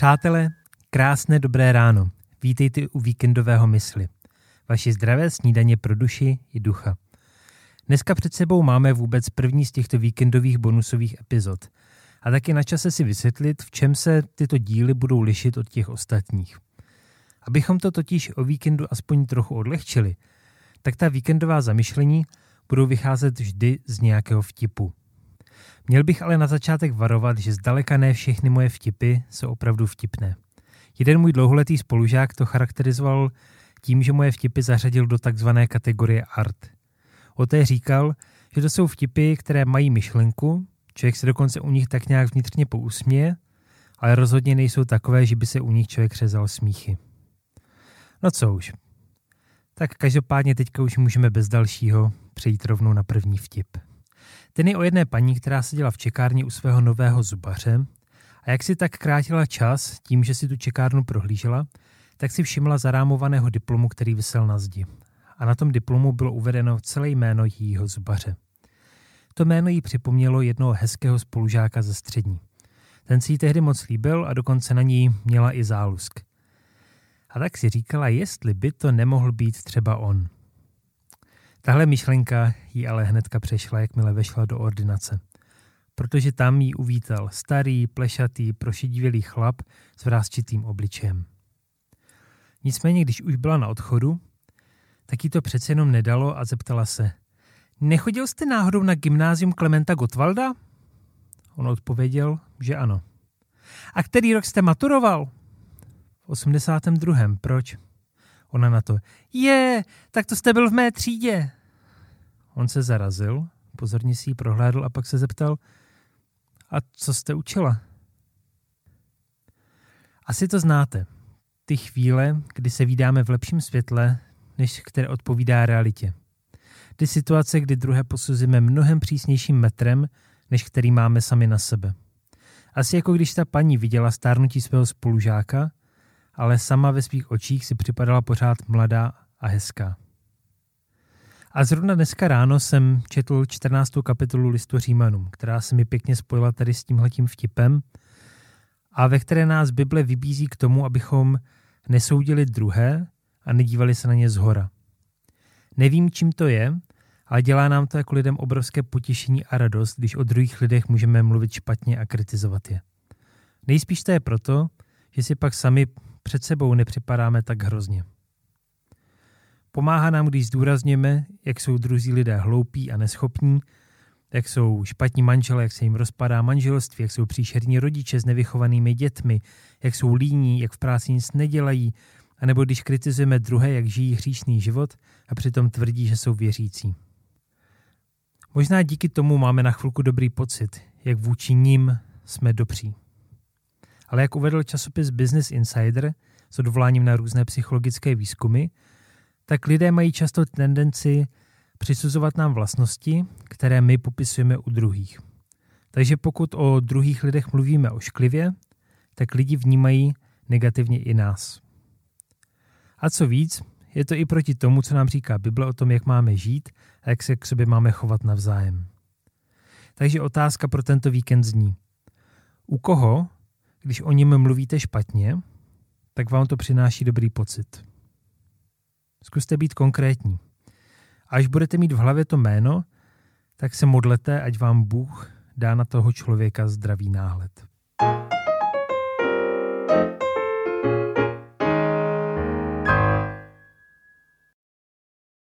Přátelé, krásné dobré ráno. Vítejte u víkendového mysli. Vaši zdravé snídaně pro duši i ducha. Dneska před sebou máme vůbec první z těchto víkendových bonusových epizod. A taky na čase si vysvětlit, v čem se tyto díly budou lišit od těch ostatních. Abychom to totiž o víkendu aspoň trochu odlehčili, tak ta víkendová zamyšlení budou vycházet vždy z nějakého vtipu. Měl bych ale na začátek varovat, že zdaleka ne všechny moje vtipy jsou opravdu vtipné. Jeden můj dlouholetý spolužák to charakterizoval tím, že moje vtipy zařadil do takzvané kategorie art. O té říkal, že to jsou vtipy, které mají myšlenku, člověk se dokonce u nich tak nějak vnitřně pousměje, ale rozhodně nejsou takové, že by se u nich člověk řezal smíchy. No co už. Tak každopádně teďka už můžeme bez dalšího přejít rovnou na první vtip. Ten je o jedné paní, která seděla v čekárně u svého nového zubaře a jak si tak krátila čas tím, že si tu čekárnu prohlížela, tak si všimla zarámovaného diplomu, který vysel na zdi. A na tom diplomu bylo uvedeno celé jméno jejího zubaře. To jméno jí připomnělo jednoho hezkého spolužáka ze střední. Ten si ji tehdy moc líbil a dokonce na ní měla i zálusk. A tak si říkala, jestli by to nemohl být třeba on – Tahle myšlenka jí ale hnedka přešla, jakmile vešla do ordinace. Protože tam jí uvítal starý, plešatý, prošedivělý chlap s vrázčitým obličejem. Nicméně, když už byla na odchodu, tak jí to přece jenom nedalo a zeptala se. Nechodil jste náhodou na gymnázium Klementa Gottwalda? On odpověděl, že ano. A který rok jste maturoval? V 82. Proč? Ona na to, je, tak to jste byl v mé třídě. On se zarazil, pozorně si ji prohlédl a pak se zeptal, a co jste učila? Asi to znáte. Ty chvíle, kdy se vydáme v lepším světle, než které odpovídá realitě. Ty situace, kdy druhé posuzíme mnohem přísnějším metrem, než který máme sami na sebe. Asi jako když ta paní viděla stárnutí svého spolužáka ale sama ve svých očích si připadala pořád mladá a hezká. A zrovna dneska ráno jsem četl 14. kapitolu listu Římanům, která se mi pěkně spojila tady s tímhletím vtipem a ve které nás Bible vybízí k tomu, abychom nesoudili druhé a nedívali se na ně zhora. Nevím, čím to je, ale dělá nám to jako lidem obrovské potěšení a radost, když o druhých lidech můžeme mluvit špatně a kritizovat je. Nejspíš to je proto, že si pak sami před sebou nepřipadáme tak hrozně. Pomáhá nám, když zdůrazněme, jak jsou druzí lidé hloupí a neschopní, jak jsou špatní manželé, jak se jim rozpadá manželství, jak jsou příšerní rodiče s nevychovanými dětmi, jak jsou líní, jak v práci nic nedělají, anebo když kritizujeme druhé, jak žijí hříšný život a přitom tvrdí, že jsou věřící. Možná díky tomu máme na chvilku dobrý pocit, jak vůči ním jsme dobří. Ale jak uvedl časopis Business Insider s odvoláním na různé psychologické výzkumy, tak lidé mají často tendenci přisuzovat nám vlastnosti, které my popisujeme u druhých. Takže pokud o druhých lidech mluvíme ošklivě, tak lidi vnímají negativně i nás. A co víc, je to i proti tomu, co nám říká Bible o tom, jak máme žít a jak se k sobě máme chovat navzájem. Takže otázka pro tento víkend zní. U koho když o něm mluvíte špatně, tak vám to přináší dobrý pocit. Zkuste být konkrétní. A až budete mít v hlavě to jméno, tak se modlete, ať vám Bůh dá na toho člověka zdravý náhled.